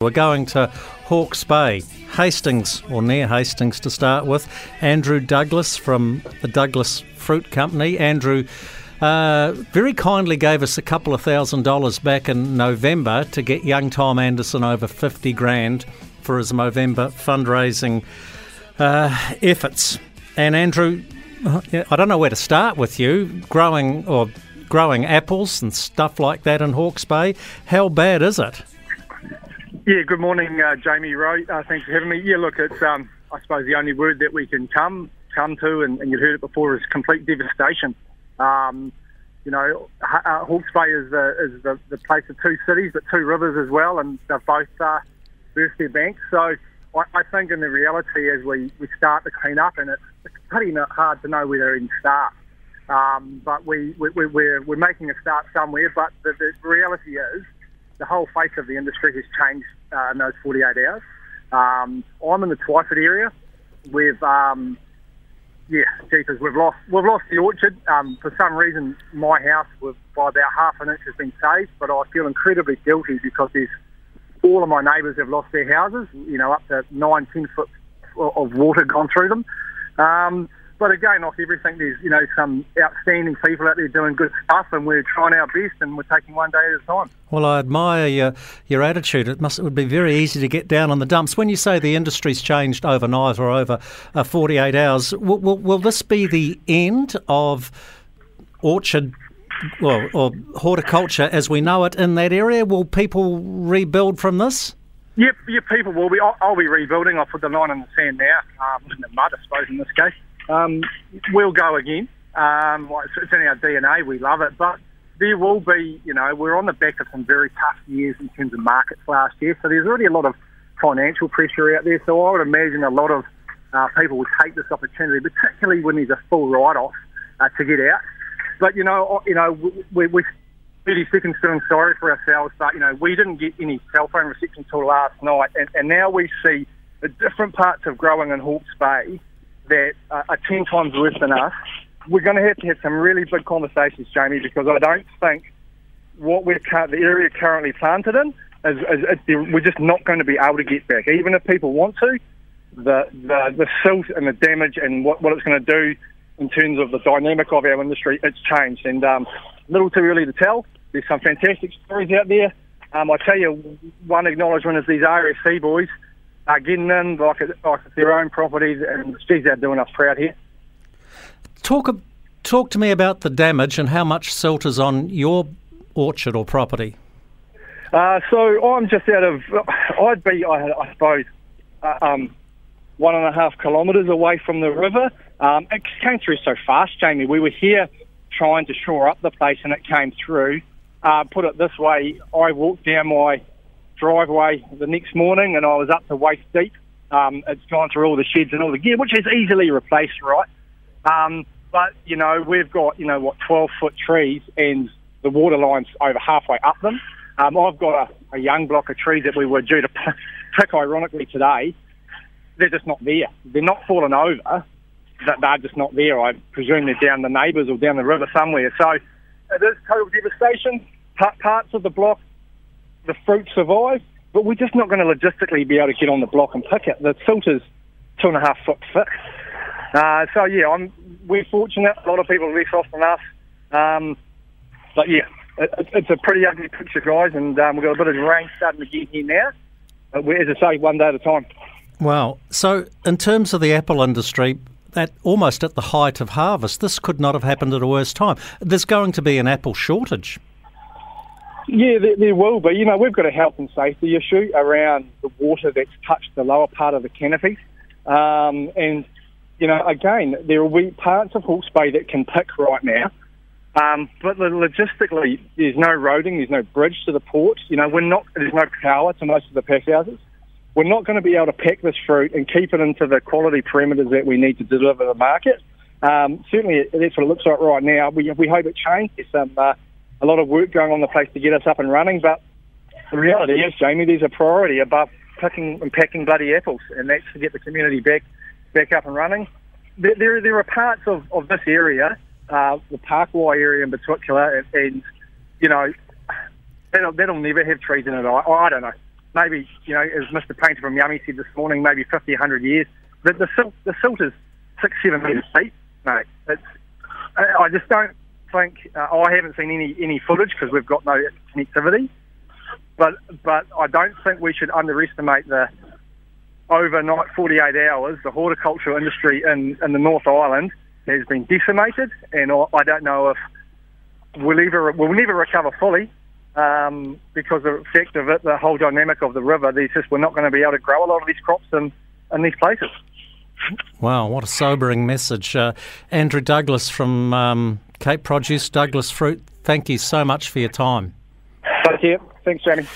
We're going to Hawke's Bay, Hastings, or near Hastings to start with. Andrew Douglas from the Douglas Fruit Company. Andrew uh, very kindly gave us a couple of thousand dollars back in November to get young Tom Anderson over 50 grand for his November fundraising uh, efforts. And Andrew, I don't know where to start with you. Growing or growing apples and stuff like that in Hawke's Bay, how bad is it? Yeah, good morning, uh, Jamie Rowe. Uh, thanks for having me. Yeah, look, it's um, I suppose the only word that we can come come to, and, and you've heard it before, is complete devastation. Um, you know, uh, Hawke's Bay is the is the, the place of two cities, but two rivers as well, and they've both uh, burst their banks. So I, I think, in the reality, as we, we start to clean up, and it's, it's pretty hard to know where to even start. Um, but we, we, we're, we're making a start somewhere. But the, the reality is, the whole face of the industry has changed uh, in those 48 hours. Um, I'm in the Twyford area. We've, um, yeah, jeepers, we've lost we've lost the orchard. Um, for some reason, my house with, by about half an inch has been saved, but I feel incredibly guilty because there's all of my neighbours have lost their houses. You know, up to nine, ten foot of water gone through them. Um, but again, like everything, there's you know some outstanding people out there doing good stuff, and we're trying our best, and we're taking one day at a time. Well, I admire your, your attitude. It must it would be very easy to get down on the dumps. When you say the industry's changed overnight or over uh, 48 hours, will, will, will this be the end of orchard well, or horticulture as we know it in that area? Will people rebuild from this? Yep, yep, people will be. I'll, I'll be rebuilding. I'll put the line in the sand now, um, in the mud, I suppose, in this case um, we'll go again. Um, it's in our DNA. We love it, but there will be, you know, we're on the back of some very tough years in terms of markets last year. So there's already a lot of financial pressure out there. So I would imagine a lot of uh, people will take this opportunity, particularly when there's a full write-off uh, to get out. But you know, you know, we, we 30 seconds feeling sorry for ourselves, but you know, we didn't get any cell phone reception until last night, and, and now we see the different parts of growing in Hawke's Bay that are 10 times worse than us, we're going to have to have some really big conversations, Jamie, because I don't think what we're the area currently planted in is, is, is, we're just not going to be able to get back. Even if people want to, the the, the silt and the damage and what, what it's going to do in terms of the dynamic of our industry, it's changed. And um, little too early to tell. There's some fantastic stories out there. Um, I tell you, one acknowledgement is these RSE boys uh, getting in like, like their own properties, and geez, they're doing us proud here. Talk talk to me about the damage and how much silt is on your orchard or property. Uh, so I'm just out of, I'd be, I, I suppose, uh, um, one and a half kilometres away from the river. Um, it came through so fast, Jamie. We were here trying to shore up the place, and it came through. Uh, put it this way, I walked down my driveway the next morning, and I was up to waist deep. Um, it's gone through all the sheds and all the gear, which is easily replaced, right? Um, but you know, we've got you know what 12 foot trees, and the water line's over halfway up them. Um, I've got a, a, young block of trees that we were due to pick, ironically today. They're just not there. They're not falling over. They're just not there. I presume they're down the neighbours or down the river somewhere. So it is total devastation. Parts of the block the fruit survive, but we're just not going to logistically be able to get on the block and pick it. The filter's two and a half foot thick. Uh, so yeah, I'm, we're fortunate. A lot of people less off than us. Um, but yeah, it, it's a pretty ugly picture, guys, and um, we've got a bit of rain starting to get here now. But we're, as I say, one day at a time. Wow. So in terms of the apple industry, that almost at the height of harvest, this could not have happened at a worse time. There's going to be an apple shortage. Yeah, there, there, will be. You know, we've got a health and safety issue around the water that's touched the lower part of the canopy. Um, and, you know, again, there will be parts of Hawke's Bay that can pick right now. Um, but logistically, there's no roading, there's no bridge to the port. You know, we're not, there's no power to most of the pack houses. We're not going to be able to pack this fruit and keep it into the quality parameters that we need to deliver the market. Um, certainly, that's what it looks like right now. We, we hope it changes. There's some uh, a lot of work going on the place to get us up and running. But the reality is, Jamie, there's a priority above picking and packing bloody apples, and that's to get the community back back up and running. There, there, there are parts of, of this area, uh, the Pakowhai area in particular, and, and you know, that'll, that'll never have trees in it. I, I don't know. maybe, you know, as Mr. Paynter from Yummy said this morning, maybe 50, 100 years, the, the, silt, the silt is six, seven metres deep, mate. It's, I just don't think, uh, I haven't seen any, any footage because we've got no connectivity, but, but I don't think we should underestimate the overnight 48 hours, the horticultural industry in, in the North Island has been decimated, and I, I don't know if we'll ever we'll never recover fully um, because of the effect of it, the whole dynamic of the river. There's just we're not going to be able to grow a lot of these crops in in these places. Wow, what a sobering message, uh, Andrew Douglas from um, Cape Produce, Douglas Fruit. Thank you so much for your time. Thank you. Thanks, Jamie.